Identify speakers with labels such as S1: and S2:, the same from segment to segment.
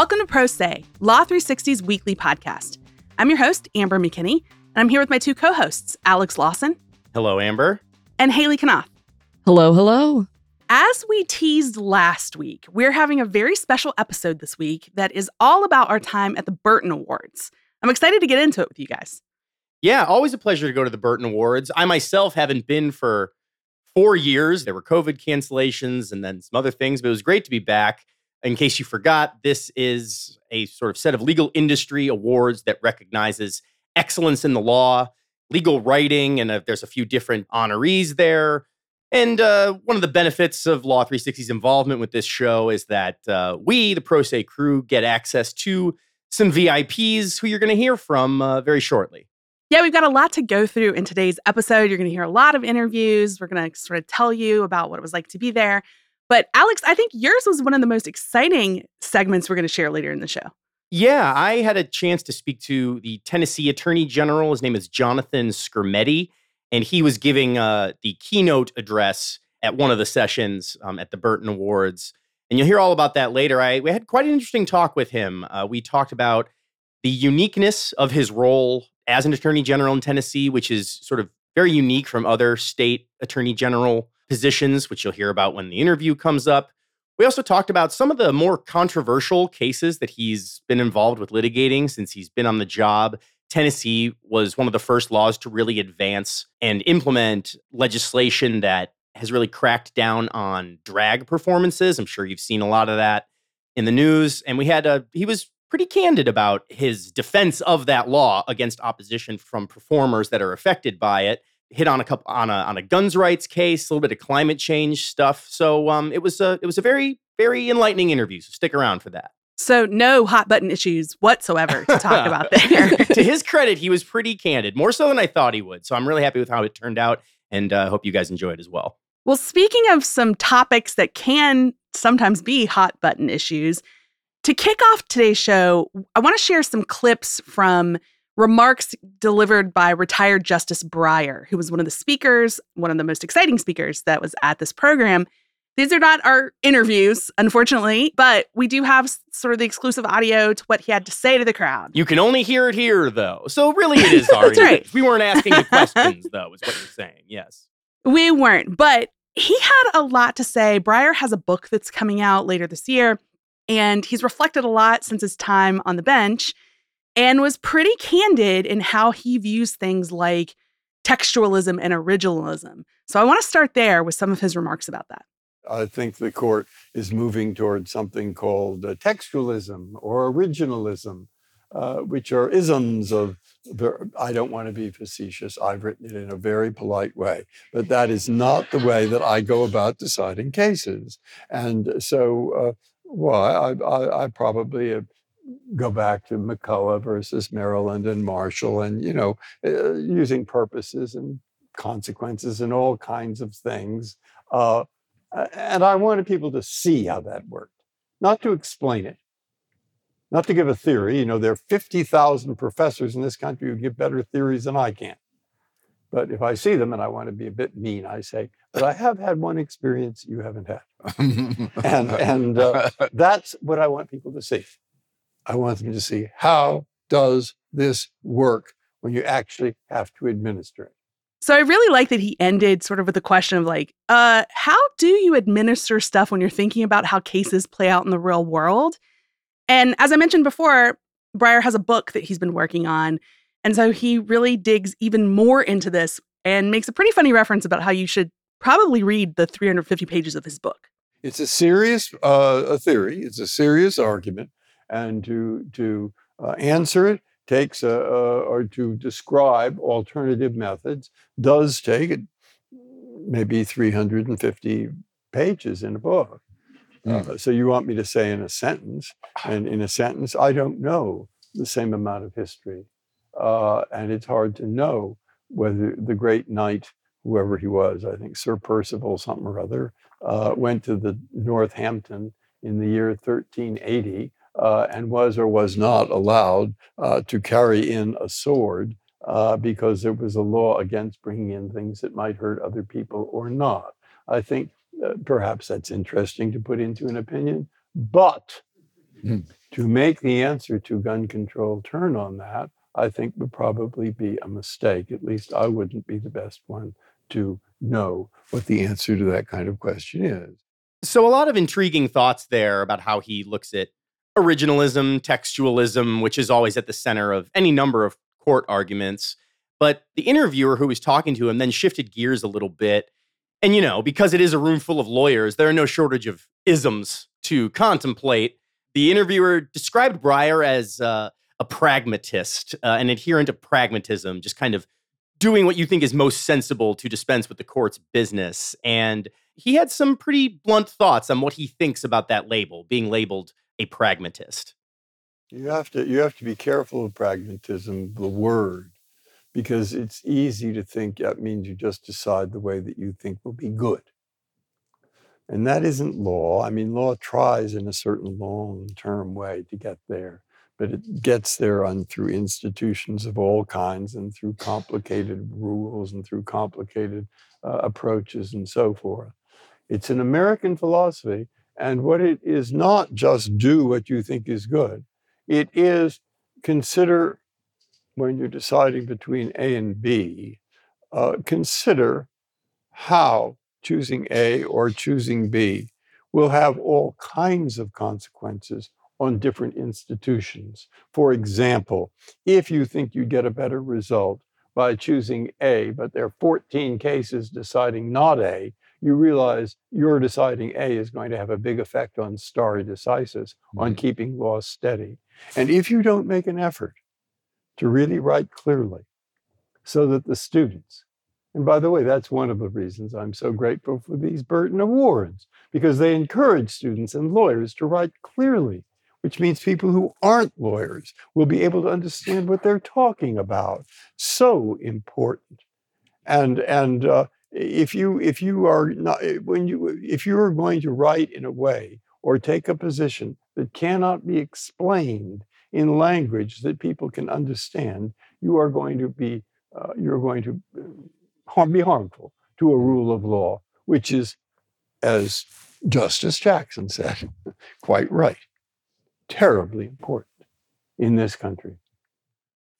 S1: Welcome to Pro Say, Law 360's weekly podcast. I'm your host, Amber McKinney, and I'm here with my two co hosts, Alex Lawson.
S2: Hello, Amber.
S1: And Hailey Konnath.
S3: Hello, hello.
S1: As we teased last week, we're having a very special episode this week that is all about our time at the Burton Awards. I'm excited to get into it with you guys.
S2: Yeah, always a pleasure to go to the Burton Awards. I myself haven't been for four years. There were COVID cancellations and then some other things, but it was great to be back. In case you forgot, this is a sort of set of legal industry awards that recognizes excellence in the law, legal writing, and uh, there's a few different honorees there. And uh, one of the benefits of Law 360's involvement with this show is that uh, we, the Pro Say crew, get access to some VIPs who you're going to hear from uh, very shortly.
S1: Yeah, we've got a lot to go through in today's episode. You're going to hear a lot of interviews. We're going to sort of tell you about what it was like to be there. But Alex, I think yours was one of the most exciting segments we're going to share later in the show.
S2: Yeah, I had a chance to speak to the Tennessee Attorney General. His name is Jonathan Skrmetti, and he was giving uh, the keynote address at one of the sessions um, at the Burton Awards. And you'll hear all about that later. I we had quite an interesting talk with him. Uh, we talked about the uniqueness of his role as an attorney general in Tennessee, which is sort of very unique from other state attorney general positions, which you'll hear about when the interview comes up. We also talked about some of the more controversial cases that he's been involved with litigating since he's been on the job. Tennessee was one of the first laws to really advance and implement legislation that has really cracked down on drag performances. I'm sure you've seen a lot of that in the news. And we had a, he was pretty candid about his defense of that law against opposition from performers that are affected by it. Hit on a couple on a on a guns rights case, a little bit of climate change stuff. So um, it was a it was a very very enlightening interview. So stick around for that.
S1: So no hot button issues whatsoever to talk about there.
S2: to his credit, he was pretty candid, more so than I thought he would. So I'm really happy with how it turned out, and I uh, hope you guys enjoy it as well.
S1: Well, speaking of some topics that can sometimes be hot button issues, to kick off today's show, I want to share some clips from remarks delivered by retired Justice Breyer, who was one of the speakers, one of the most exciting speakers that was at this program. These are not our interviews, unfortunately, but we do have sort of the exclusive audio to what he had to say to the crowd.
S2: You can only hear it here, though. So really, it is our.
S1: That's right.
S2: We weren't asking the questions, though, is what you're saying. Yes.
S1: We weren't, but he had a lot to say. Breyer has a book that's coming out later this year and he's reflected a lot since his time on the bench and was pretty candid in how he views things like textualism and originalism. So I want to start there with some of his remarks about that.
S4: I think the court is moving towards something called uh, textualism or originalism, uh, which are isms of. I don't want to be facetious. I've written it in a very polite way, but that is not the way that I go about deciding cases. And so uh, well, I, I, I probably uh, go back to McCulloch versus Maryland and Marshall, and you know, uh, using purposes and consequences and all kinds of things. Uh, and I wanted people to see how that worked, not to explain it, not to give a theory. You know, there are 50,000 professors in this country who give better theories than I can. But if I see them and I want to be a bit mean, I say, but I have had one experience you haven't had. and and uh, that's what I want people to see. I want them to see how does this work when you actually have to administer it.
S1: So I really like that he ended sort of with the question of like, uh, how do you administer stuff when you're thinking about how cases play out in the real world? And as I mentioned before, Breyer has a book that he's been working on. And so he really digs even more into this and makes a pretty funny reference about how you should probably read the 350 pages of his book.
S4: It's a serious uh, a theory. It's a serious argument, and to to uh, answer it takes a, a, or to describe alternative methods does take it maybe 350 pages in a book. Mm. Uh, so you want me to say in a sentence, and in a sentence, I don't know the same amount of history, uh, and it's hard to know whether the great knight whoever he was, I think Sir Percival something or other, uh, went to the Northampton in the year 1380 uh, and was or was not allowed uh, to carry in a sword uh, because there was a law against bringing in things that might hurt other people or not. I think uh, perhaps that's interesting to put into an opinion, but hmm. To make the answer to gun control turn on that, I think would probably be a mistake. At least I wouldn't be the best one to know what the answer to that kind of question is.
S2: So, a lot of intriguing thoughts there about how he looks at originalism, textualism, which is always at the center of any number of court arguments. But the interviewer who was talking to him then shifted gears a little bit. And, you know, because it is a room full of lawyers, there are no shortage of isms to contemplate. The interviewer described Breyer as uh, a pragmatist, uh, an adherent of pragmatism, just kind of doing what you think is most sensible to dispense with the court's business. And he had some pretty blunt thoughts on what he thinks about that label, being labeled a pragmatist.
S4: You have to you have to be careful of pragmatism, the word, because it's easy to think that means you just decide the way that you think will be good. And that isn't law. I mean, law tries in a certain long-term way to get there, but it gets there on through institutions of all kinds and through complicated rules and through complicated uh, approaches and so forth. It's an American philosophy. And what it is not just do what you think is good, it is consider when you're deciding between A and B, uh, consider how choosing A or choosing B will have all kinds of consequences on different institutions. For example, if you think you get a better result by choosing A, but there are 14 cases deciding not A, you realize your deciding A is going to have a big effect on stare decisis, on keeping laws steady. And if you don't make an effort to really write clearly so that the students, and by the way, that's one of the reasons I'm so grateful for these Burton Awards, because they encourage students and lawyers to write clearly, which means people who aren't lawyers will be able to understand what they're talking about. So important. And, and uh, if you if you are not eh, when you if you are going to write in a way or take a position that cannot be explained in language that people can understand, you are going to be uh, you're going to uh, harm, be harmful to a rule of law, which is, as Justice Jackson said, quite right, terribly important in this country.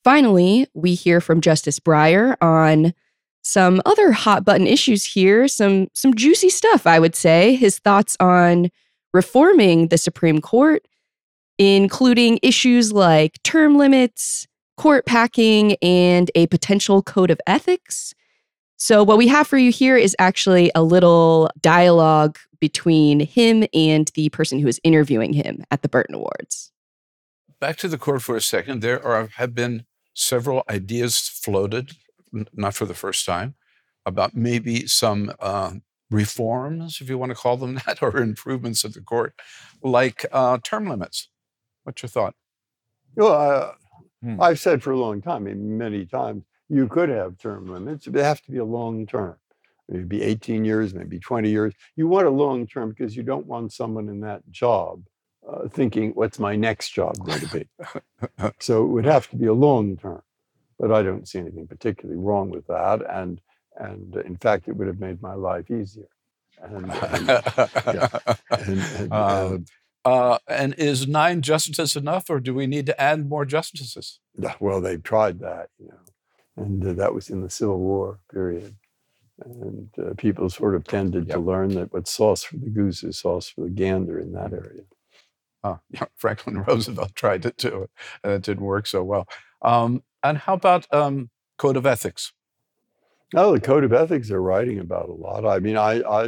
S3: Finally, we hear from Justice Breyer on some other hot button issues here, some some juicy stuff, I would say. His thoughts on reforming the Supreme Court, including issues like term limits, court packing, and a potential code of ethics. So, what we have for you here is actually a little dialogue between him and the person who is interviewing him at the Burton Awards.
S5: Back to the court for a second. There are have been several ideas floated not for the first time, about maybe some uh, reforms, if you want to call them that, or improvements of the court, like uh, term limits. What's your thought?
S4: Well, uh, hmm. I've said for a long time, I many times, you could have term limits. But they have to be a long term. Maybe 18 years, maybe 20 years. You want a long term because you don't want someone in that job uh, thinking, what's my next job going to be? so it would have to be a long term. But I don't see anything particularly wrong with that. And, and in fact, it would have made my life easier. And, and, yeah.
S5: and, and, uh, uh, and is nine justices enough, or do we need to add more justices?
S4: Well, they've tried that, you know, and uh, that was in the Civil War period. And uh, people sort of tended yep. to learn that what's sauce for the goose is sauce for the gander in that area.
S5: Oh, yeah, Franklin Roosevelt tried to do it too, and it didn't work so well. Um, and how about um, code of ethics?
S4: Oh, the code of ethics they're writing about a lot. I mean, I, I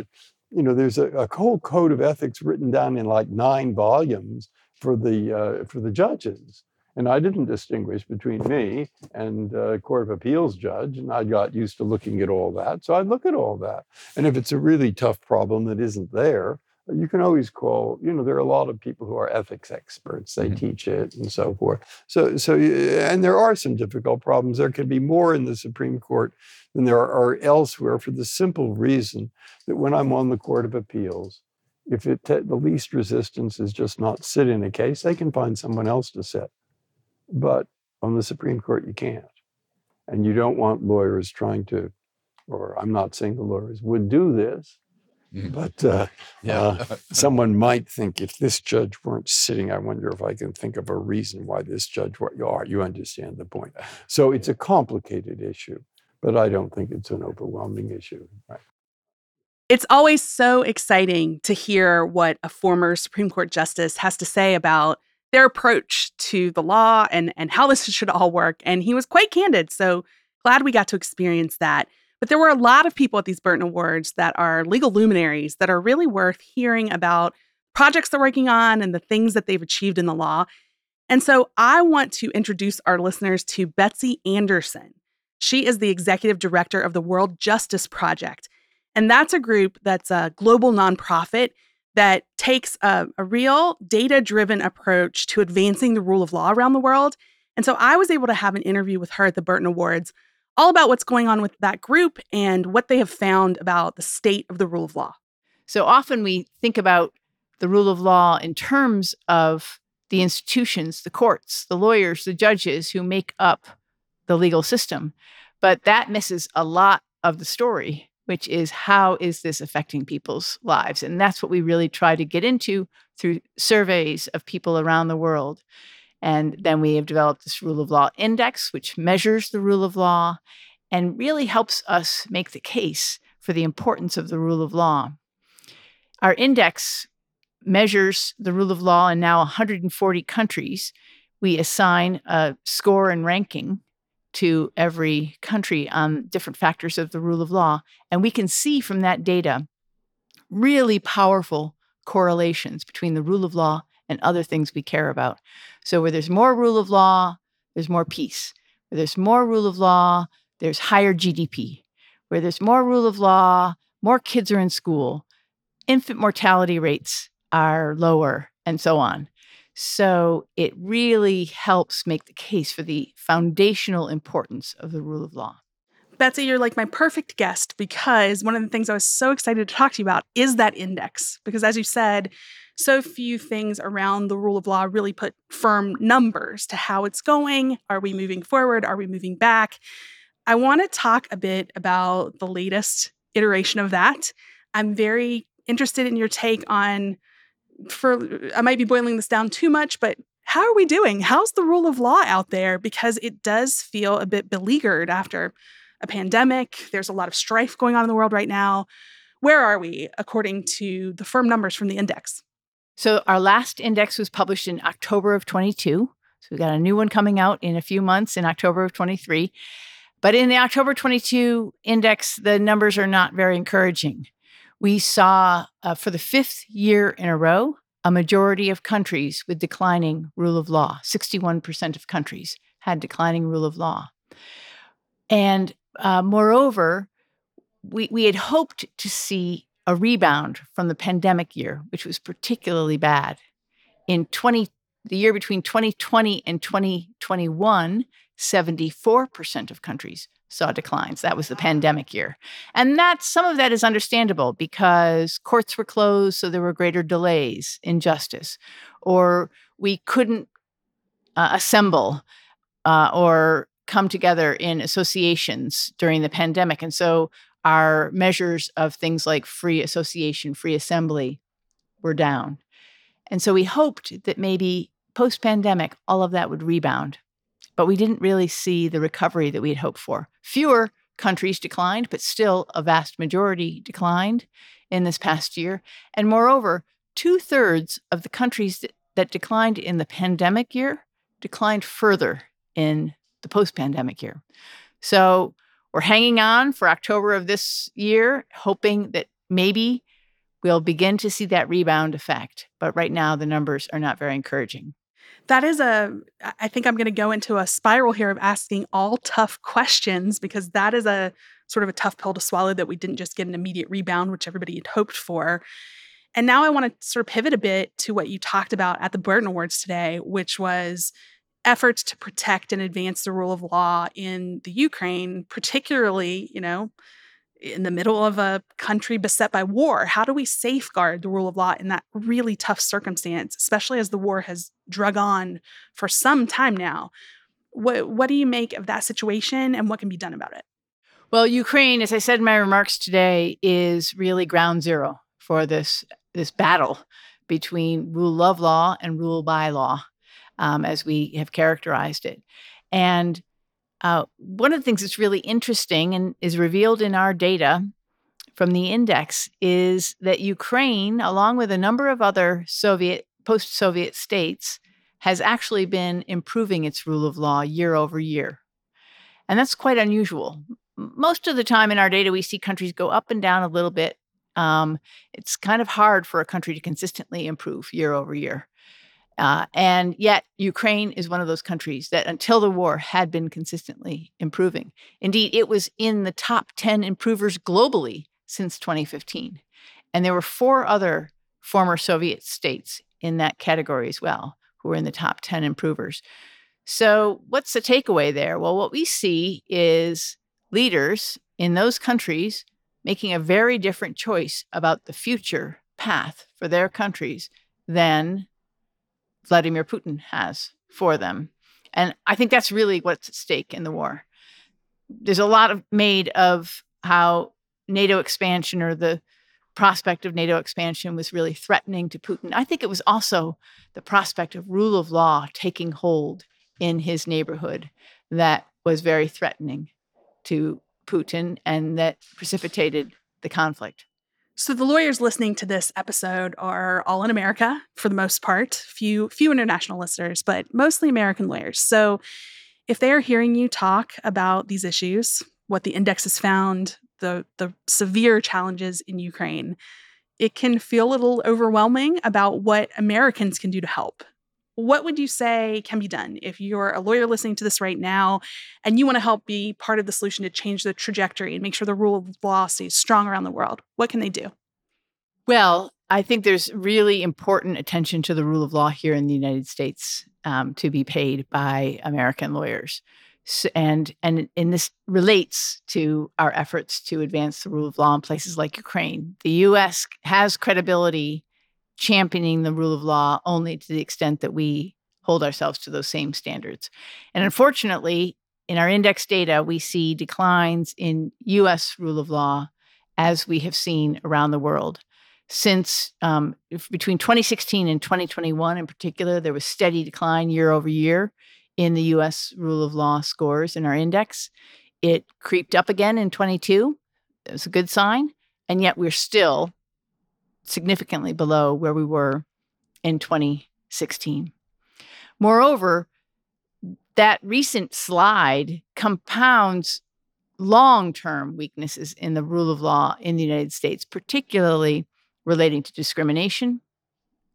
S4: you know, there's a, a whole code of ethics written down in like nine volumes for the uh, for the judges, and I didn't distinguish between me and a court of appeals judge, and I got used to looking at all that. So I look at all that, and if it's a really tough problem that isn't there, you can always call you know there are a lot of people who are ethics experts they mm-hmm. teach it and so forth so so and there are some difficult problems there can be more in the supreme court than there are elsewhere for the simple reason that when i'm on the court of appeals if it te- the least resistance is just not sit in a case they can find someone else to sit but on the supreme court you can't and you don't want lawyers trying to or i'm not saying the lawyers would do this. But uh,
S5: Yeah.
S4: uh, someone might think if this judge weren't sitting, I wonder if I can think of a reason why this judge. What you are, you understand the point. So it's a complicated issue, but I don't think it's an overwhelming issue. Right.
S1: It's always so exciting to hear what a former Supreme Court justice has to say about their approach to the law and, and how this should all work. And he was quite candid. So glad we got to experience that. But there were a lot of people at these Burton Awards that are legal luminaries that are really worth hearing about projects they're working on and the things that they've achieved in the law. And so I want to introduce our listeners to Betsy Andersen. She is the executive director of the World Justice Project. And that's a group that's a global nonprofit that takes a, a real data driven approach to advancing the rule of law around the world. And so I was able to have an interview with her at the Burton Awards all about what's going on with that group and what they have found about the state of the rule of law.
S6: So often we think about the rule of law in terms of the institutions, the courts, the lawyers, the judges who make up the legal system. But that misses a lot of the story, which is how is this affecting people's lives? And that's what we really try to get into through surveys of people around the world. And then we have developed this rule of law index, which measures the rule of law and really helps us make the case for the importance of the rule of law. Our index measures the rule of law in now 140 countries. We assign a score and ranking to every country on different factors of the rule of law. And we can see from that data really powerful correlations between the rule of law and other things we care about. So, where there's more rule of law, there's more peace. Where there's more rule of law, there's higher GDP. Where there's more rule of law, more kids are in school, infant mortality rates are lower, and so on. So, it really helps make the case for the foundational importance of the rule of law.
S1: Betsy, you're like my perfect guest because one of the things I was so excited to talk to you about is that index. Because as you said, so few things around the rule of law really put firm numbers to how it's going. Are we moving forward? Are we moving back? I want to talk a bit about the latest iteration of that. I'm very interested in your take on for I might be boiling this down too much, but how are we doing? How's the rule of law out there because it does feel a bit beleaguered after a pandemic. There's a lot of strife going on in the world right now. Where are we according to the firm numbers from the index?
S6: So our last index was published in October of 22. So we got a new one coming out in a few months in October of 23. But in the October 22 index, the numbers are not very encouraging. We saw uh, for the fifth year in a row a majority of countries with declining rule of law. 61% of countries had declining rule of law. And uh, moreover, we, we had hoped to see a rebound from the pandemic year, which was particularly bad. In 20, the year between 2020 and 2021, 74% of countries saw declines. That was the pandemic year. And that some of that is understandable because courts were closed, so there were greater delays in justice, or we couldn't uh, assemble uh, or come together in associations during the pandemic. And so our measures of things like free association, free assembly were down. And so we hoped that maybe post pandemic, all of that would rebound. But we didn't really see the recovery that we had hoped for. Fewer countries declined, but still a vast majority declined in this past year. And moreover, two thirds of the countries that, that declined in the pandemic year declined further in the post pandemic year. So we're hanging on for October of this year, hoping that maybe we'll begin to see that rebound effect. But right now, the numbers are not very encouraging.
S1: That is a, I think I'm going to go into a spiral here of asking all tough questions because that is a sort of a tough pill to swallow that we didn't just get an immediate rebound, which everybody had hoped for. And now I want to sort of pivot a bit to what you talked about at the Burton Awards today, which was efforts to protect and advance the rule of law in the Ukraine, particularly, you know, in the middle of a country beset by war. How do we safeguard the rule of law in that really tough circumstance, especially as the war has drug on for some time now? What what do you make of that situation and what can be done about it?
S6: Well, Ukraine, as I said in my remarks today, is really ground zero for this this battle between rule of law and rule by law, um, as we have characterized it. And uh, one of the things that's really interesting and is revealed in our data from the index is that Ukraine, along with a number of other Soviet post Soviet states, has actually been improving its rule of law year over year. And that's quite unusual. Most of the time in our data, we see countries go up and down a little bit. Um, it's kind of hard for a country to consistently improve year over year. Uh, and yet, Ukraine is one of those countries that until the war had been consistently improving. Indeed, it was in the top 10 improvers globally since 2015. And there were four other former Soviet states in that category as well, who were in the top 10 improvers. So, what's the takeaway there? Well, what we see is leaders in those countries making a very different choice about the future path for their countries than Vladimir Putin has for them. And I think that's really what's at stake in the war. There's a lot of made of how NATO expansion or the prospect of NATO expansion was really threatening to Putin. I think it was also the prospect of rule of law taking hold in his neighborhood that was very threatening to Putin and that precipitated the conflict.
S1: So the lawyers listening to this episode are all in America for the most part, few few international listeners, but mostly American lawyers. So if they are hearing you talk about these issues, what the index has found, the the severe challenges in Ukraine, it can feel a little overwhelming about what Americans can do to help. What would you say can be done if you're a lawyer listening to this right now and you want to help be part of the solution to change the trajectory and make sure the rule of law stays strong around the world? What can they do?
S6: Well, I think there's really important attention to the rule of law here in the United States um, to be paid by American lawyers. So, and and and this relates to our efforts to advance the rule of law in places like Ukraine. The U.S. has credibility championing the rule of law only to the extent that we hold ourselves to those same standards. And unfortunately, in our index data, we see declines in U.S. rule of law as we have seen around the world. Since um, between 2016 and 2021, in particular, there was steady decline year over year in the US rule of law scores in our index. It creeped up again in 22. It was a good sign. And yet we're still significantly below where we were in 2016. Moreover, that recent slide compounds long term weaknesses in the rule of law in the United States, particularly relating to discrimination,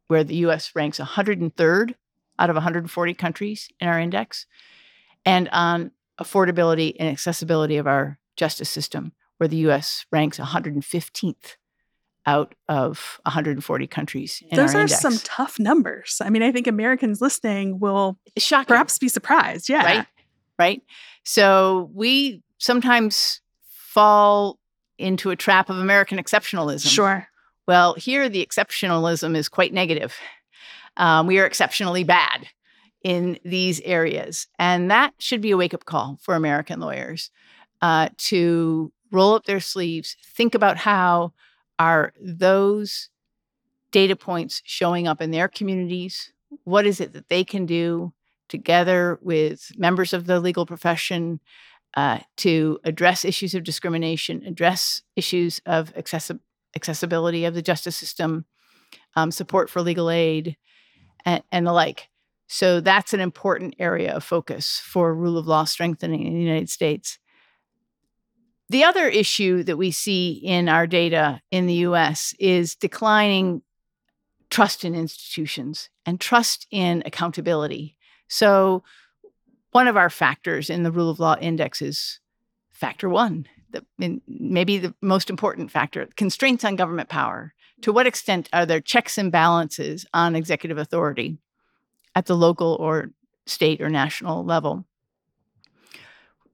S6: where the US ranks 103rd out of 140 countries in our index, and on affordability and accessibility of our justice system, where the US ranks 115th out of 140 countries.
S1: Those are
S6: index.
S1: some tough numbers. I mean, I think Americans listening will
S6: Shocking.
S1: perhaps be surprised. Yeah.
S6: Right. Right. So we sometimes fall into a trap of American exceptionalism.
S1: Sure.
S6: Well, here the exceptionalism is quite negative. Um, we are exceptionally bad in these areas. And that should be a wake up call for American lawyers uh, to roll up their sleeves, think about how are those data points showing up in their communities? What is it that they can do together with members of the legal profession uh, to address issues of discrimination, address issues of accessi- accessibility of the justice system, um, support for legal aid, and, and the like. So that's an important area of focus for rule of law strengthening in the United States. The other issue that we see in our data in the US is declining trust in institutions and trust in accountability. So, one of our factors in the rule of law index is factor one, the, maybe the most important factor constraints on government power. To what extent are there checks and balances on executive authority at the local or state or national level?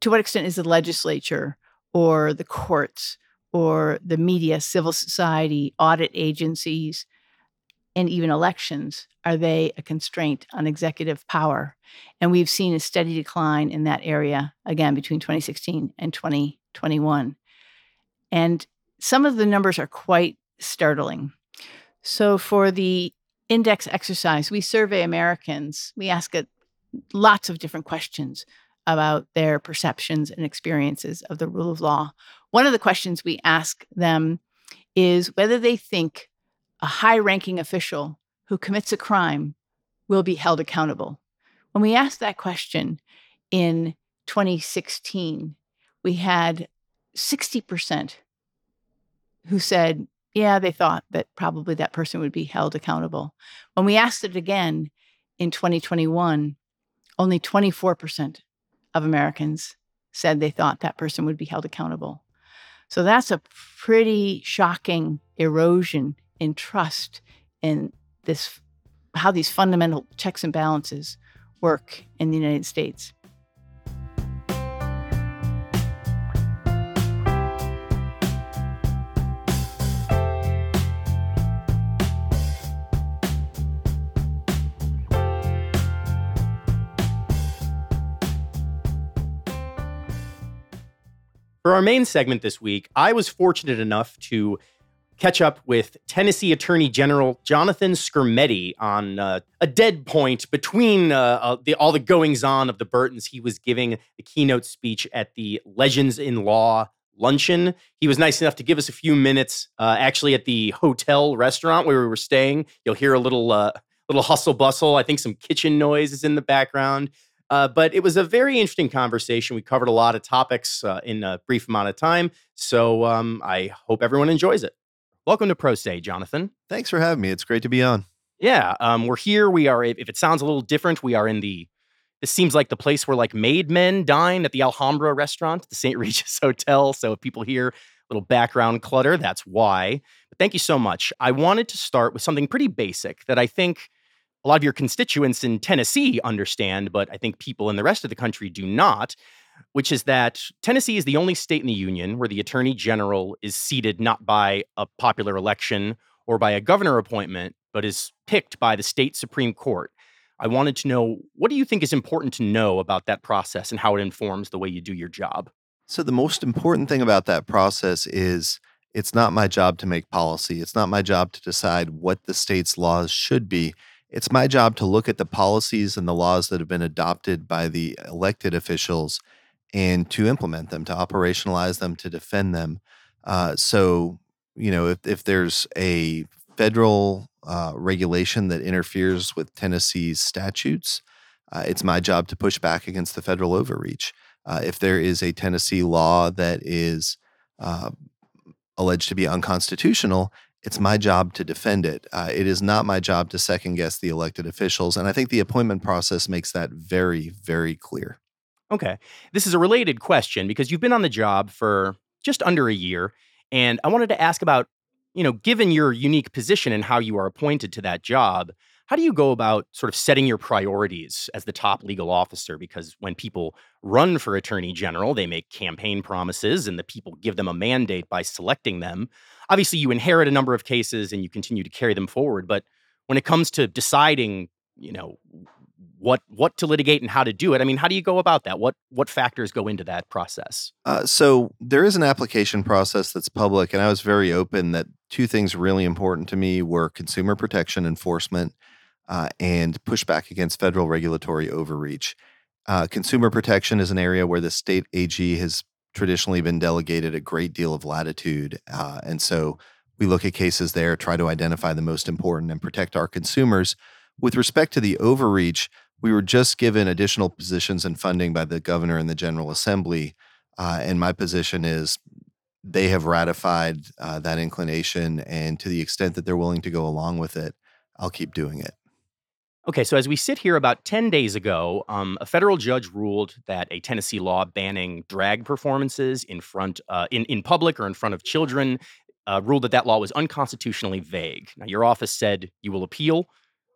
S6: To what extent is the legislature or the courts or the media, civil society, audit agencies, and even elections are they a constraint on executive power? And we've seen a steady decline in that area again between 2016 and 2021. And some of the numbers are quite startling. So, for the index exercise, we survey Americans. We ask it lots of different questions about their perceptions and experiences of the rule of law. One of the questions we ask them is whether they think a high ranking official who commits a crime will be held accountable. When we asked that question in 2016, we had 60% who said, yeah, they thought that probably that person would be held accountable. When we asked it again in 2021, only 24% of Americans said they thought that person would be held accountable. So that's a pretty shocking erosion in trust in this how these fundamental checks and balances work in the United States.
S2: For our main segment this week, I was fortunate enough to catch up with Tennessee Attorney General Jonathan Skrmetti on uh, a dead point between uh, uh, the, all the goings on of the Burtons. He was giving the keynote speech at the Legends in Law luncheon. He was nice enough to give us a few minutes, uh, actually at the hotel restaurant where we were staying. You'll hear a little uh, little hustle bustle. I think some kitchen noise is in the background. Uh, but it was a very interesting conversation. We covered a lot of topics uh, in a brief amount of time. So um, I hope everyone enjoys it. Welcome to Pro Say, Jonathan.
S7: Thanks for having me. It's great to be on.
S2: Yeah, um, we're here. We are, if it sounds a little different, we are in the, this seems like the place where like made men dine at the Alhambra restaurant, the St. Regis Hotel. So if people hear a little background clutter, that's why. But thank you so much. I wanted to start with something pretty basic that I think a lot of your constituents in Tennessee understand, but I think people in the rest of the country do not, which is that Tennessee is the only state in the union where the attorney general is seated not by a popular election or by a governor appointment, but is picked by the state Supreme Court. I wanted to know what do you think is important to know about that process and how it informs the way you do your job?
S7: So, the most important thing about that process is it's not my job to make policy. It's not my job to decide what the state's laws should be. It's my job to look at the policies and the laws that have been adopted by the elected officials and to implement them, to operationalize them, to defend them. Uh, so, you know, if, if there's a federal uh, regulation that interferes with Tennessee's statutes, uh, it's my job to push back against the federal overreach. Uh, if there is a Tennessee law that is uh, alleged to be unconstitutional, it's my job to defend it. Uh, it is not my job to second guess the elected officials. And I think the appointment process makes that very, very clear.
S2: Okay. This is a related question because you've been on the job for just under a year. And I wanted to ask about, you know, given your unique position and how you are appointed to that job, how do you go about sort of setting your priorities as the top legal officer? Because when people run for attorney general, they make campaign promises and the people give them a mandate by selecting them. Obviously, you inherit a number of cases and you continue to carry them forward. But when it comes to deciding, you know, what what to litigate and how to do it. I mean, how do you go about that? What what factors go into that process?
S7: Uh, so there is an application process that's public, and I was very open that two things really important to me were consumer protection enforcement uh, and pushback against federal regulatory overreach. Uh, consumer protection is an area where the state AG has traditionally been delegated a great deal of latitude. Uh, and so we look at cases there, try to identify the most important and protect our consumers. With respect to the overreach, we were just given additional positions and funding by the governor and the General Assembly. Uh, and my position is they have ratified uh, that inclination. And to the extent that they're willing to go along with it, I'll keep doing it.
S2: Okay, so as we sit here about 10 days ago, um, a federal judge ruled that a Tennessee law banning drag performances in front uh, in, in public or in front of children uh, ruled that that law was unconstitutionally vague. Now, your office said you will appeal.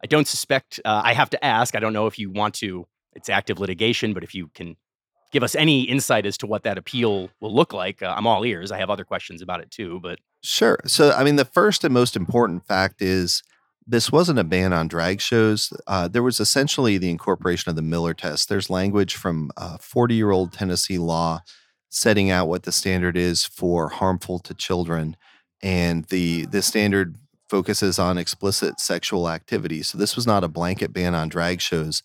S2: I don't suspect, uh, I have to ask, I don't know if you want to, it's active litigation, but if you can give us any insight as to what that appeal will look like, uh, I'm all ears. I have other questions about it too, but.
S7: Sure. So, I mean, the first and most important fact is this wasn't a ban on drag shows. Uh, there was essentially the incorporation of the Miller test. There's language from 40 year old Tennessee law setting out what the standard is for harmful to children. and the the standard focuses on explicit sexual activity. So this was not a blanket ban on drag shows.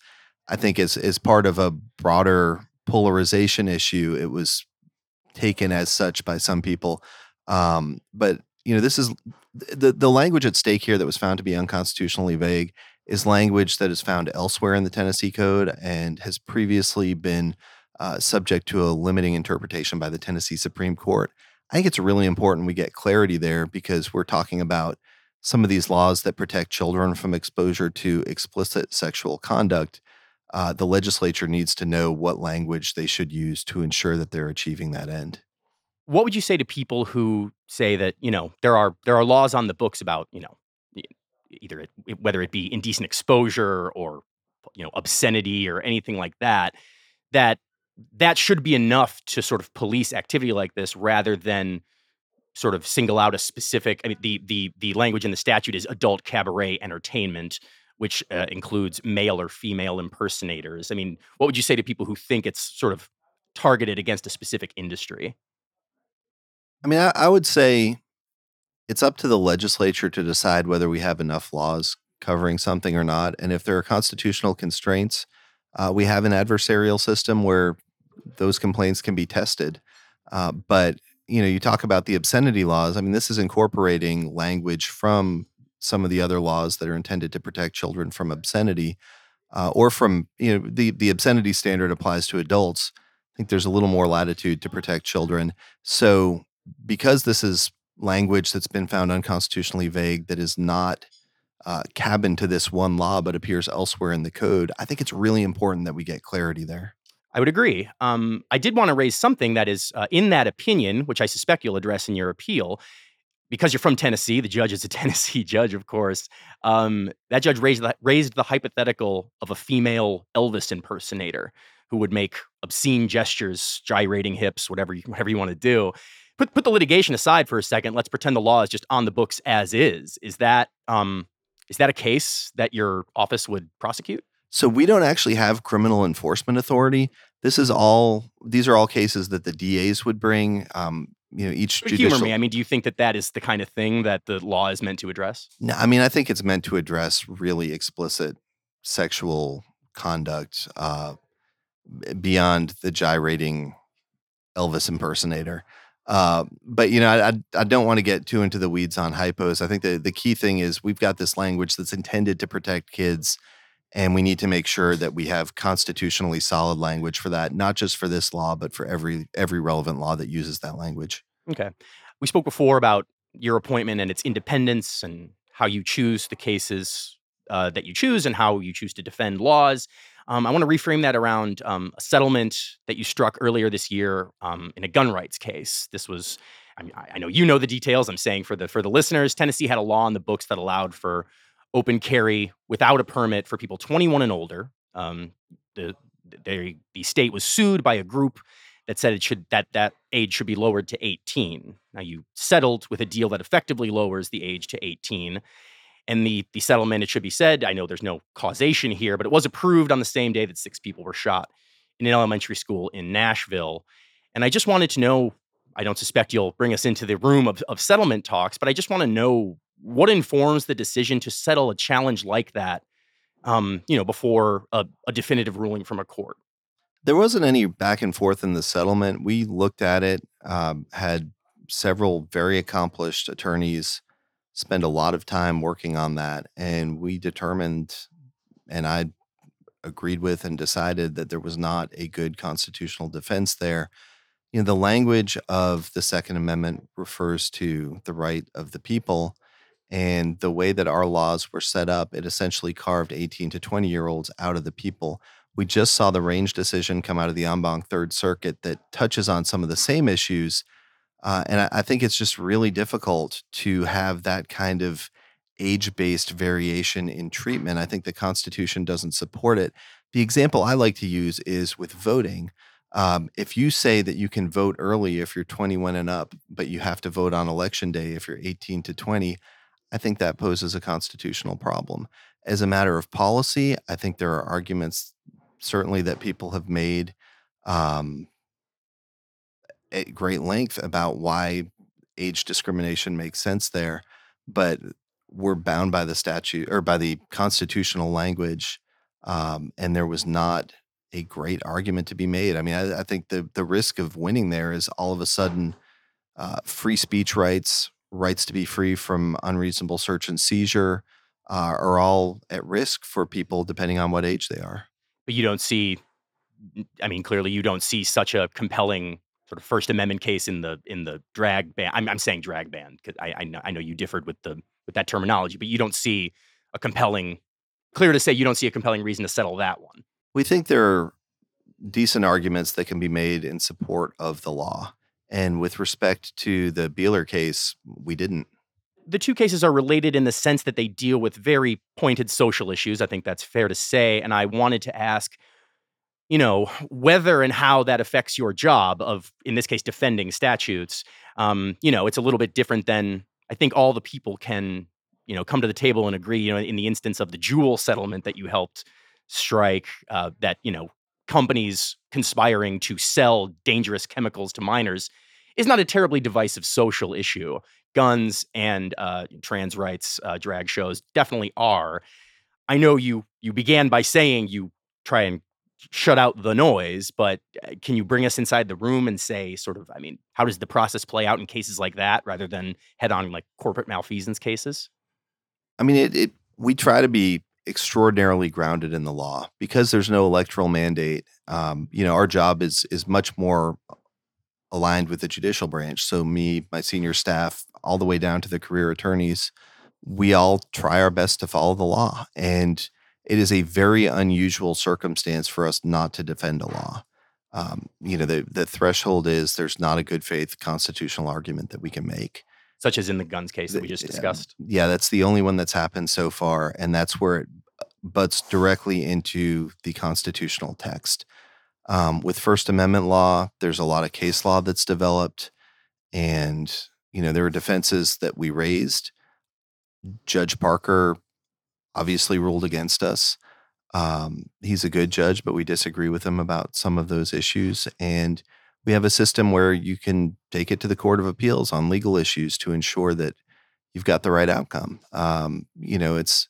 S7: I think as as part of a broader polarization issue, it was taken as such by some people. Um, but you know, this is the the language at stake here that was found to be unconstitutionally vague is language that is found elsewhere in the Tennessee Code and has previously been uh, subject to a limiting interpretation by the Tennessee Supreme Court. I think it's really important we get clarity there because we're talking about some of these laws that protect children from exposure to explicit sexual conduct. Uh, the legislature needs to know what language they should use to ensure that they're achieving that end.
S2: What would you say to people who say that you know there are there are laws on the books about you know either it, whether it be indecent exposure or you know obscenity or anything like that that that should be enough to sort of police activity like this rather than sort of single out a specific I mean the the the language in the statute is adult cabaret entertainment which uh, includes male or female impersonators. I mean, what would you say to people who think it's sort of targeted against a specific industry?
S7: I mean, I, I would say it's up to the legislature to decide whether we have enough laws covering something or not. And if there are constitutional constraints, uh, we have an adversarial system where those complaints can be tested. Uh, but you know, you talk about the obscenity laws. I mean, this is incorporating language from some of the other laws that are intended to protect children from obscenity, uh, or from you know the the obscenity standard applies to adults. I think there's a little more latitude to protect children. So because this is language that's been found unconstitutionally vague that is not uh, cabined to this one law but appears elsewhere in the code, I think it's really important that we get clarity there.
S2: I would agree. Um, I did want to raise something that is uh, in that opinion, which I suspect you'll address in your appeal. Because you're from Tennessee, the judge is a Tennessee judge, of course. Um, that judge raised the, raised the hypothetical of a female Elvis impersonator who would make obscene gestures, gyrating hips, whatever you, whatever you want to do. Put put the litigation aside for a second. Let's pretend the law is just on the books as is. Is that um, is that a case that your office would prosecute?
S7: So we don't actually have criminal enforcement authority. This is all; these are all cases that the DAs would bring. Um, you know, each judicial.
S2: Humor me. I mean, do you think that that is the kind of thing that the law is meant to address?
S7: No, I mean, I think it's meant to address really explicit sexual conduct uh, beyond the gyrating Elvis impersonator. Uh, but you know, I, I don't want to get too into the weeds on hypos. I think the the key thing is we've got this language that's intended to protect kids and we need to make sure that we have constitutionally solid language for that, not just for this law, but for every every relevant law that uses that language.
S2: Okay. We spoke before about your appointment and its independence and how you choose the cases uh, that you choose and how you choose to defend laws. Um, I want to reframe that around um, a settlement that you struck earlier this year um, in a gun rights case. This was, I mean, I know you know the details. I'm saying for the for the listeners, Tennessee had a law in the books that allowed for open carry without a permit for people 21 and older. Um, the, the the state was sued by a group that said it should that that age should be lowered to 18. Now you settled with a deal that effectively lowers the age to 18. And the the settlement, it should be said, I know there's no causation here, but it was approved on the same day that six people were shot in an elementary school in Nashville. And I just wanted to know, I don't suspect you'll bring us into the room of, of settlement talks, but I just want to know what informs the decision to settle a challenge like that um, you know before a, a, definitive ruling from a court
S7: there wasn't any back and forth in the settlement we looked at it um, had several very accomplished attorneys spend a lot of time working on that and we determined and i agreed with and decided that there was not a good constitutional defense there you know the language of the second amendment refers to the right of the people and the way that our laws were set up, it essentially carved 18 to 20 year olds out of the people. We just saw the range decision come out of the en Third Circuit that touches on some of the same issues. Uh, and I, I think it's just really difficult to have that kind of age based variation in treatment. I think the Constitution doesn't support it. The example I like to use is with voting. Um, if you say that you can vote early if you're 21 and up, but you have to vote on election day if you're 18 to 20, I think that poses a constitutional problem. As a matter of policy, I think there are arguments certainly that people have made um, at great length about why age discrimination makes sense there, but we're bound by the statute or by the constitutional language, um, and there was not a great argument to be made. I mean, I, I, think the the risk of winning there is all of a sudden uh, free speech rights, rights to be free from unreasonable search and seizure, uh, are all at risk for people depending on what age they are.
S2: But you don't see, I mean, clearly you don't see such a compelling sort of First Amendment case in the in the drag ban. I'm, I'm saying drag ban because I, I know, I know you differed with the with that terminology, but you don't see a compelling. Clear to say, you don't see a compelling reason to settle that one.
S7: We think there are decent arguments that can be made in support of the law. And with respect to the Beeler case, we didn't.
S2: The two cases are related in the sense that they deal with very pointed social issues. I think that's fair to say. And I wanted to ask, you know, whether and how that affects your job of, in this case, defending statutes. Um, you know, it's a little bit different than I think all the people can, you know, come to the table and agree. You know, in the instance of the Juul settlement that you helped strike, uh, that you know companies conspiring to sell dangerous chemicals to minors is not a terribly divisive social issue. Guns and uh, trans rights uh, drag shows definitely are. I know you you began by saying you try and shut out the noise, but uh, can you bring us inside the room and say, sort of, I mean, how does the process play out in cases like that rather than head on like corporate malfeasance cases?
S7: I mean, it, it we try to be extraordinarily grounded in the law because there's no electoral mandate. Um, you know, our job is is much more aligned with the judicial branch. So me, my senior staff, all the way down to the career attorneys, we all try our best to follow the law, and it is a very unusual circumstance for us not to defend a law. Um, you know, the the threshold is there's not a good faith constitutional argument that we can make
S2: such as in the guns case that we just discussed.
S7: Yeah, that's the only one that's happened so far, and that's where it butts directly into the constitutional text. Um, with First Amendment law, there's a lot of case law that's developed, and you know there were defenses that we raised. Judge Parker obviously ruled against us. Um, he's a good judge, but we disagree with him about some of those issues, and we have a system where you can take it to the court of appeals on legal issues to ensure that you've got the right outcome. Um, you know, it's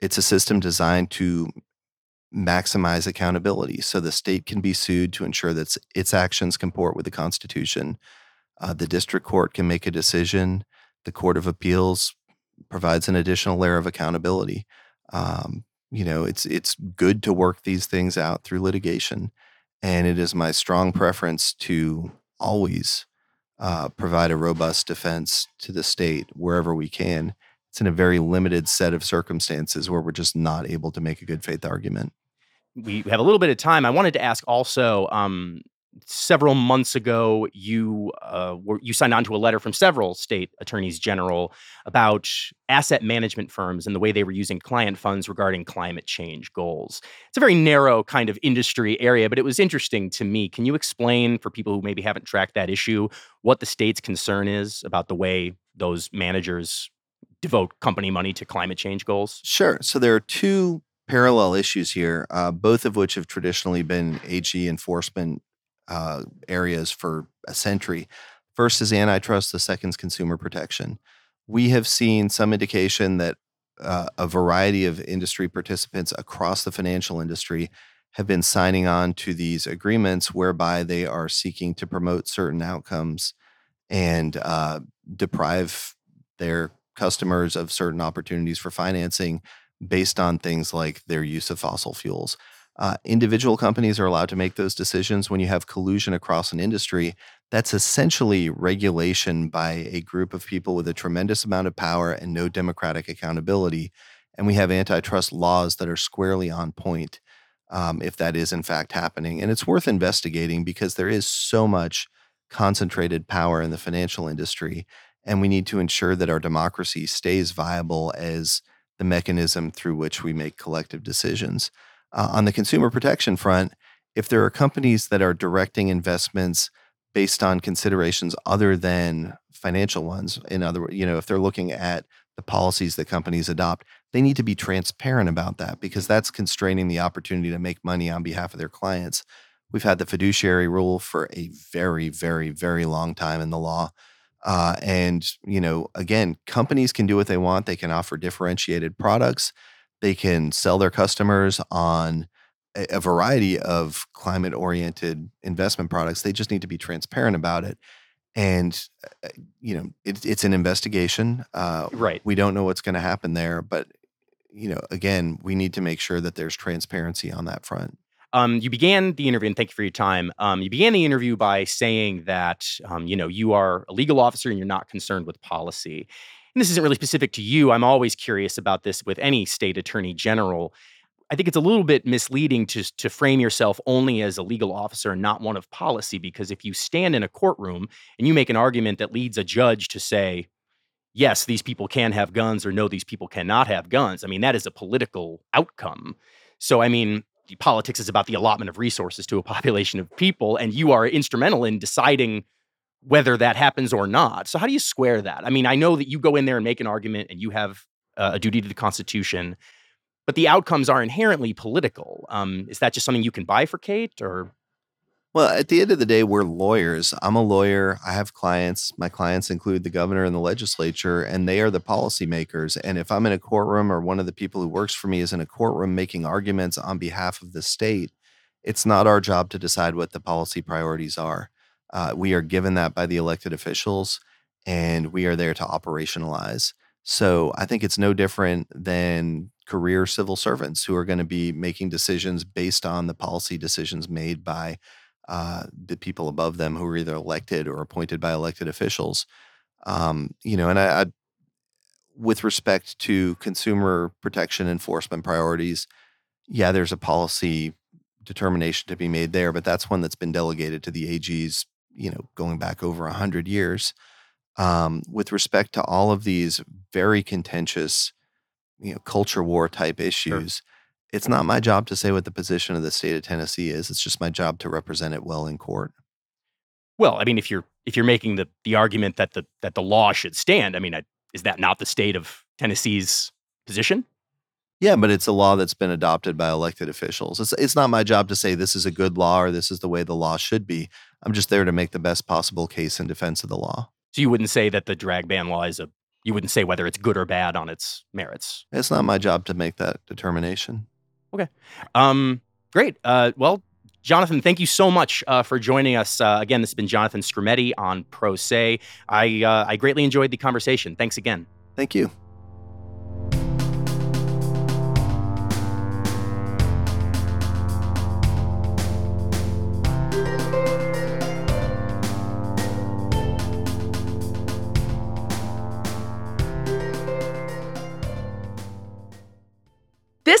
S7: it's a system designed to maximize accountability, so the state can be sued to ensure that its actions comport with the Constitution. Uh, the district court can make a decision. The court of appeals provides an additional layer of accountability. Um, you know, it's it's good to work these things out through litigation. And it is my strong preference to always uh, provide a robust defense to the state wherever we can. It's in a very limited set of circumstances where we're just not able to make a good faith argument.
S2: We have a little bit of time. I wanted to ask also um, several months ago, you uh, were you signed on to a letter from several state attorneys general about asset management firms and the way they were using client funds regarding climate change goals. It's a very narrow kind of industry area, but it was interesting to me. Can you explain for people who maybe haven't tracked that issue what the state's concern is about the way those managers devote company money to climate change goals?
S7: Sure. So there are two parallel issues here, uh, both of which have traditionally been AG enforcement uh, areas for a century. First is antitrust, the second is consumer protection. We have seen some indication that uh, a variety of industry participants across the financial industry have been signing on to these agreements whereby they are seeking to promote certain outcomes and uh, deprive their customers of certain opportunities for financing based on things like their use of fossil fuels. Uh, individual companies are allowed to make those decisions when you have collusion across an industry. That's essentially regulation by a group of people with a tremendous amount of power and no democratic accountability. And we have antitrust laws that are squarely on point um, if that is in fact happening. And it's worth investigating because there is so much concentrated power in the financial industry. And we need to ensure that our democracy stays viable as the mechanism through which we make collective decisions. Uh, on the consumer protection front, if there are companies that are directing investments based on considerations other than financial ones, in other words, you know, if they're looking at the policies that companies adopt, they need to be transparent about that because that's constraining the opportunity to make money on behalf of their clients. We've had the fiduciary rule for a very, very, very long time in the law. Uh, and you know, again, companies can do what they want. They can offer differentiated products. They can sell their customers on a, variety of climate-oriented investment products. They just need to be transparent about it. And uh, you know, it, it's an investigation. Uh,
S2: Right.
S7: we don't know what's going to happen there, but you know, again, we need to make sure that there's transparency on that front.
S2: Um, you began the interview, and thank you for your time. Um, you began the interview by saying that um, you know you are a legal officer and you're not concerned with policy. And this isn't really specific to you. I'm always curious about this with any state attorney general. I think it's a little bit misleading to to frame yourself only as a legal officer and not one of policy, because if you stand in a courtroom and you make an argument that leads a judge to say, yes, these people can have guns, or no, these people cannot have guns, I mean that is a political outcome. So I mean, politics is about the allotment of resources to a population of people, and you are instrumental in deciding whether that happens or not. So how do you square that? I mean, I know that you go in there and make an argument, and you have uh, a duty to the Constitution, but the outcomes are inherently political. Um, is that just something you can bifurcate, or
S7: Well, at the end of the day, we're lawyers. I'm a lawyer. I have clients. My clients include the governor and the legislature, and they are the policymakers. And if I'm in a courtroom or one of the people who works for me is in a courtroom making arguments on behalf of the state, it's not our job to decide what the policy priorities are. Uh, we are given that by the elected officials, and we are there to operationalize. So I think it's no different than career civil servants who are going to be making decisions based on the policy decisions made by uh, the people above them who are either elected or appointed by elected officials. Um, you know, and I, I, with respect to consumer protection enforcement priorities, yeah, there's a policy determination to be made there, but that's one that's been delegated to the AGs, you know, going back over a hundred years. Um, with respect to all of these very contentious, you know, culture war type issues, it's not my job to say what the position of the state of Tennessee is. It's just my job to represent it well in court.
S2: well, I mean, if you're if you're making the the argument that the that the law should stand, I mean, I, is that not the state of Tennessee's position?
S7: Yeah, but it's a law that's been adopted by elected officials. It's it's not my job to say this is a good law or this is the way the law should be. I'm just there to make the best possible case in defense of the law.
S2: So you wouldn't say that the drag ban law is a you wouldn't say whether it's good or bad on its merits.
S7: It's not my job to make that determination. Okay.
S2: Um, great. Uh, well, Jonathan, thank you so much uh, for joining us. Uh, again, this has been Jonathan Skrmetti on Pro Say. I uh, I greatly enjoyed the conversation. Thanks again.
S7: Thank you.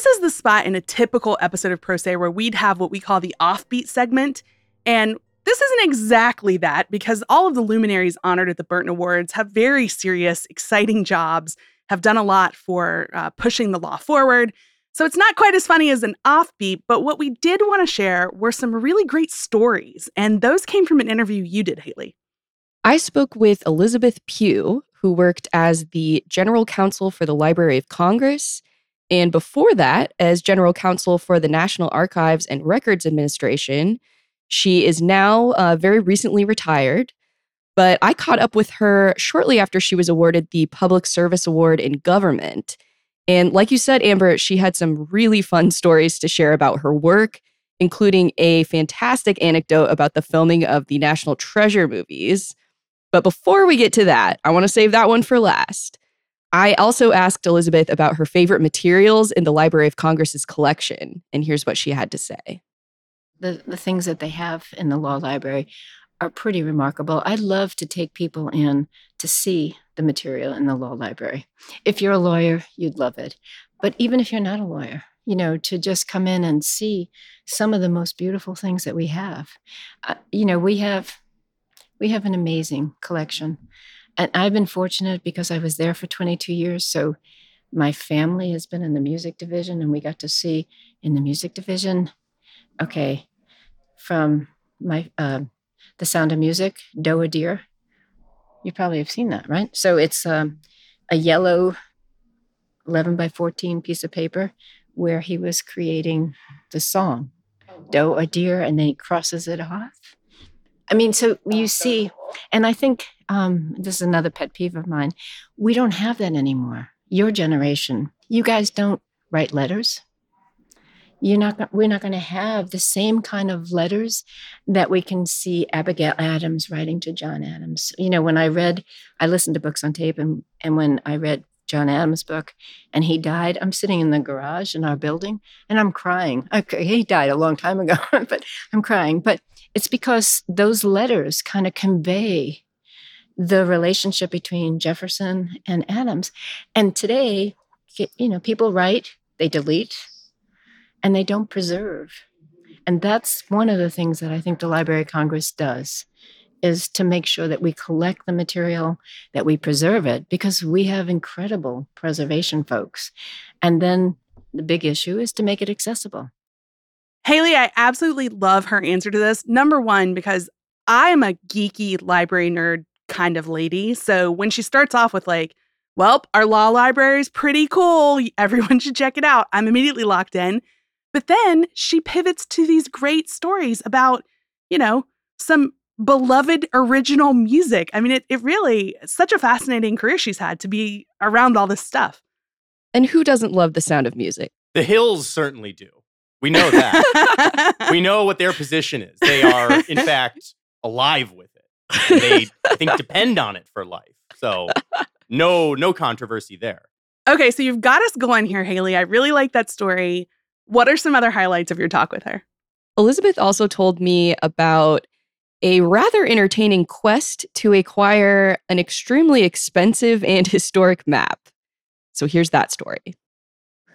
S1: This is the spot in a typical episode of Pro Say where we'd have what we call the offbeat segment. And this isn't exactly that because all of the luminaries honored at the Burton Awards have very serious, exciting jobs, have done a lot for uh, pushing the law forward. So it's not quite as funny as an offbeat, but what we did want to share were some really great stories. And those came from an interview you did, Hailey.
S3: I spoke with Elizabeth Pugh, who worked as the general counsel for the Library of Congress, and before that, as general counsel for the National Archives and Records Administration. She is now uh, very recently retired, but I caught up with her shortly after she was awarded the Public Service Award in Government. And like you said, Amber, she had some really fun stories to share about her work, including a fantastic anecdote about the filming of the National Treasure movies. But before we get to that, I want to save that one for last. I also asked Elizabeth about her favorite materials in the Library of Congress's collection, and here's what she had to say.
S8: the, the things that they have in the law library are pretty remarkable. I'd love to take people in to see the material in the law library. If you're a lawyer, you'd love it. But even if you're not a lawyer, you know, to just come in and see some of the most beautiful things that we have. Uh, you know, we have we have an amazing collection. And I've been fortunate because I was there for 22 years, so my family has been in the music division and we got to see in the music division okay from my uh, the sound of music doe a deer you probably have seen that right? So it's um, a yellow 11 by 14 piece of paper where he was creating the song doe a deer and then he crosses it off I mean, so you see, and I think um, this is another pet peeve of mine. We don't have that anymore. Your generation, you guys don't write letters. You're not. We're not going to have the same kind of letters that we can see Abigail Adams writing to John Adams. You know, when I read, I listened to books on tape, and and when I read John Adams' book, and he died. I'm sitting in the garage in our building, and I'm crying. Okay, he died a long time ago, but I'm crying. But it's because those letters kind of convey the relationship between Jefferson and Adams. And today, you know, people write, they delete, and they don't preserve. And that's one of the things that I think the Library of Congress does is to make sure that we collect the material, that we preserve it, because we have incredible preservation folks. And then the big issue is to make it accessible.
S1: Hailey, I absolutely love her answer to this. Number one, because I am a geeky library nerd kind of lady. So when she starts off with, like, well, our law library is pretty cool, everyone should check it out, I'm immediately locked in. But then she pivots to these great stories about, you know, some beloved original music. I mean, it, it really, such a fascinating career she's had to be around all this stuff.
S3: And who doesn't love the sound of music?
S2: The Hills certainly do. We know that. we know what their position is. They are, in fact, alive with it. And they, I think, depend on it for life. So, no, no controversy there.
S1: Okay, so you've got us going here, Hailey. I really like that story. What are some other highlights of your talk with her?
S3: Elizabeth also told me about a rather entertaining quest to acquire an extremely expensive and historic map. So here's that story.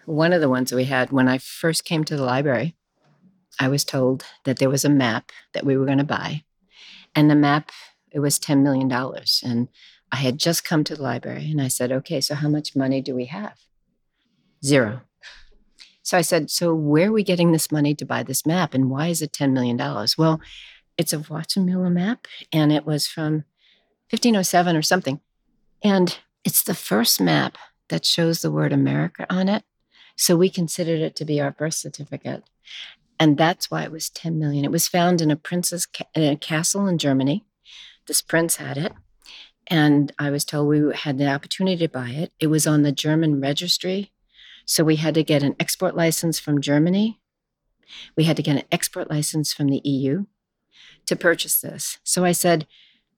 S8: One of the ones that we had when I first came to the library, I was told that there was a map that we were going to buy. And the map, it was $10 million. And I had just come to the library and I said, okay, so how much money do we have? Zero. So I said, so where are we getting this money to buy this map and why is it $10 million? Well, it's a Waldseemüller map and it was from 1507 or something. And it's the first map that shows the word America on it. So we considered it to be our birth certificate. And that's why it was 10 million. It was found in a prince's ca- in a castle in Germany. This prince had it. And I was told we had the opportunity to buy it. It was on the German registry. So we had to get an export license from Germany. We had to get an export license from the EU to purchase this. So I said,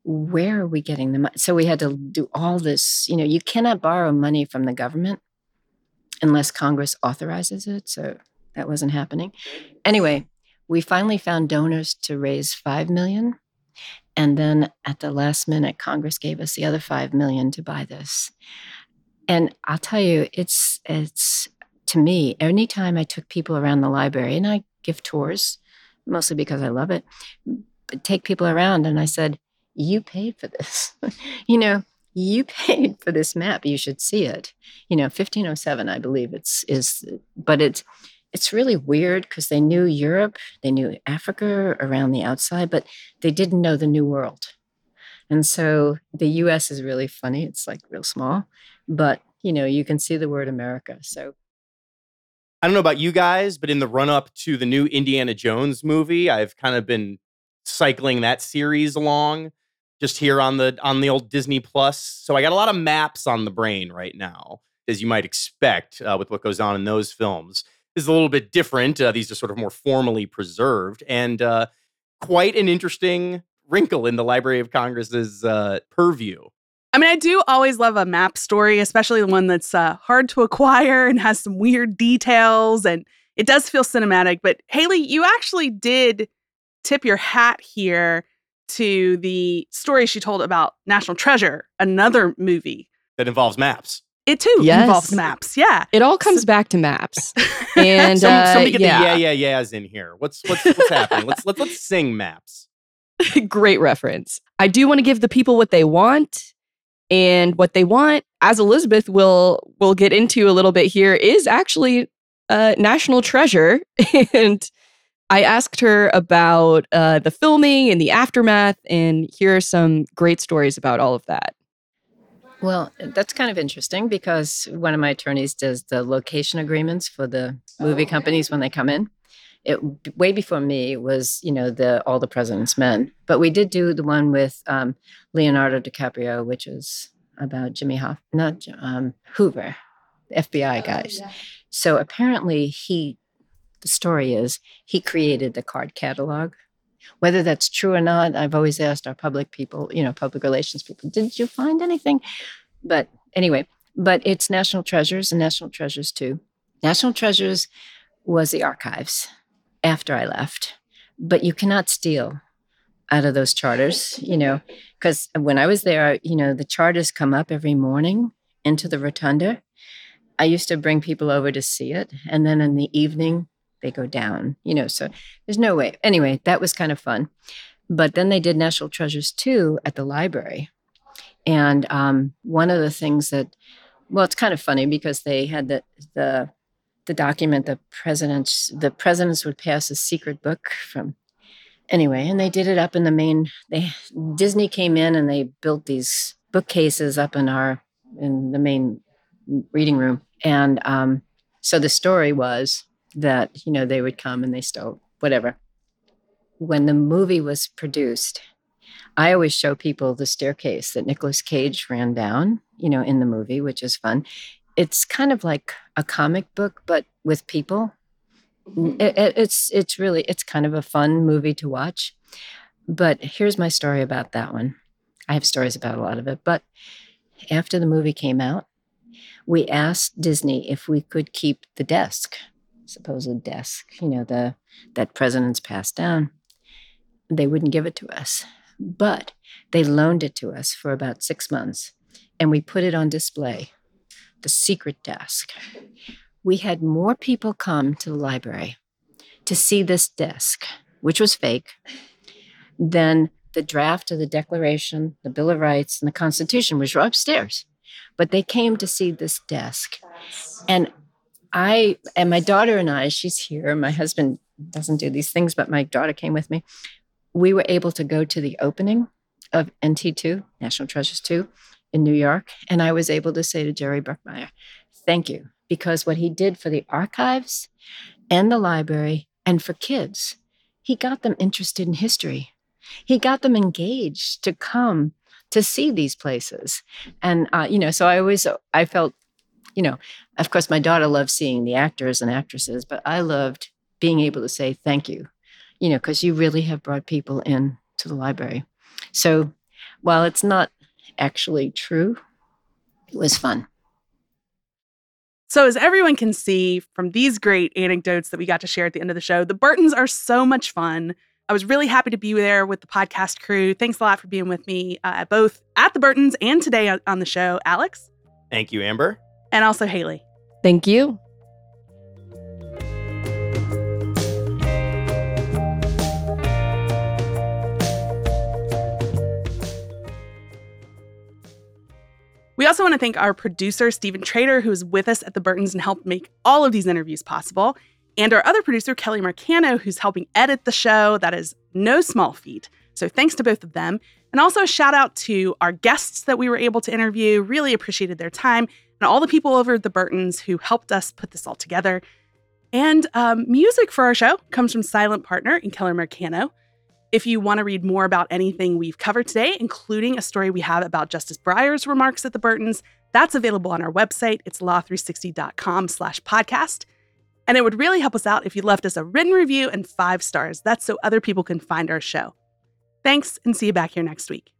S8: where are we getting the money? So we had to do all this. You know, you cannot borrow money from the government unless Congress authorizes it. So that wasn't happening. Anyway, we finally found donors to raise 5 million. And then at the last minute, Congress gave us the other 5 million to buy this. And I'll tell you, it's, it's to me, anytime I took people around the library and I give tours, mostly because I love it, but take people around and I said, You paid for this. you know, you paid for this map. You should see it. You know, 1507, I believe it's is, but it's, it's really weird because they knew Europe, they knew Africa around the outside, but they didn't know the New World. And so the US is really funny. It's like real small, but you know, you can see the word America. So
S2: I don't know about you guys, but in the run up to the new Indiana Jones movie, I've kind of been cycling that series along just here on the on the old Disney Plus. So I got a lot of maps on the brain right now, as you might expect uh, with what goes on in those films. This is a little bit different. Uh, these are sort of more formally preserved and uh, quite an interesting wrinkle in the Library of Congress's uh, purview.
S1: I mean, I do always love a map story, especially the one that's uh, hard to acquire and has some weird details, and it does feel cinematic. But Hailey, you actually did tip your hat here to the story she told about National Treasure, another movie
S2: that involves maps.
S1: It too
S3: Yes.
S1: involves maps. Yeah.
S3: It all comes back to maps. And
S2: Some,
S3: uh,
S2: somebody get
S3: yeah,
S2: the yeah yeah yeahs in here. What's what's what's happening? Let's let's let's sing maps.
S3: great reference. I do want to give the people what they want. And what they want, as Elizabeth will will get into a little bit here, is actually a national treasure. and I asked her about uh, the filming and the aftermath, and here are some great stories about all of that.
S8: Well, that's kind of interesting because one of my attorneys does the location agreements for the movie companies when they come in. it way before me was you know the all the president's men but we did do the one with um, leonardo dicaprio which is about jimmy hoff not um, hoover fbi guys so apparently he the story is he created the card catalog whether that's true or not i've always asked our public people you know public relations people did you find anything but anyway but it's national treasures and national treasures too national treasures was the archives after I left. But you cannot steal out of those charters, you know, because when I was there, you know, the charters come up every morning into the rotunda. I used to bring people over to see it. And then in the evening, they go down, you know, so there's no way. Anyway, that was kind of fun. But then they did National Treasures too at the library. And um, one of the things that, well, it's kind of funny because they had the, the the document the presidents the presidents would pass a secret book from anyway and they did it up in the main they disney came in and they built these bookcases up in our in the main reading room and um, so the story was that you know they would come and they stole whatever when the movie was produced i always show people the staircase that nicolas cage ran down you know in the movie which is fun it's kind of like a comic book, but with people. Mm-hmm. It, it, it's it's really it's kind of a fun movie to watch. But here's my story about that one. I have stories about a lot of it, but after the movie came out, we asked Disney if we could keep the desk, supposed a desk, you know, the that presidents passed down. They wouldn't give it to us, but they loaned it to us for about six months, and we put it on display the secret desk. We had more people come to the library to see this desk, which was fake, than the draft of the Declaration, the Bill of Rights, and the Constitution, which were upstairs. But they came to see this desk. And I, and my daughter and I, she's here. My husband doesn't do these things, but my daughter came with me. We were able to go to the opening of NT2, National Treasures 2, in New York. And I was able to say to Jerry Bruckheimer, thank you, because what he did for the archives and the library and for kids, he got them interested in history. He got them engaged to come to see these places. And, uh, you know, so I always, I felt, you know, of course, my daughter loved seeing the actors and actresses, but I loved being able to say thank you, you know, because you really have brought people in to the library. So while it's not actually true. It was fun.
S1: So, as everyone can see from these great anecdotes that we got to share at the end of the show, the Burtons are so much fun. I was really happy to be there with the podcast crew. Thanks a lot for being with me, uh, both at the Burtons and today on the show, Alex.
S2: Thank you, Amber.
S1: And also Hailey.
S3: Thank you.
S1: We also want to thank our producer, Stephen Trader, who is with us at the Burtons and helped make all of these interviews possible, and our other producer, Kelly Marcano, who's helping edit the show. That is no small feat. So thanks to both of them. And also a shout out to our guests that we were able to interview. Really appreciated their time and all the people over at the Burtons who helped us put this all together. And um, music for our show comes from Silent Partner and Keller Marcano. If you want to read more about anything we've covered today, including a story we have about Justice Breyer's remarks at the Burtons, that's available on our website. It's law360.com slash podcast. And it would really help us out if you left us a written review and five stars. That's so other people can find our show. Thanks and see you back here next week.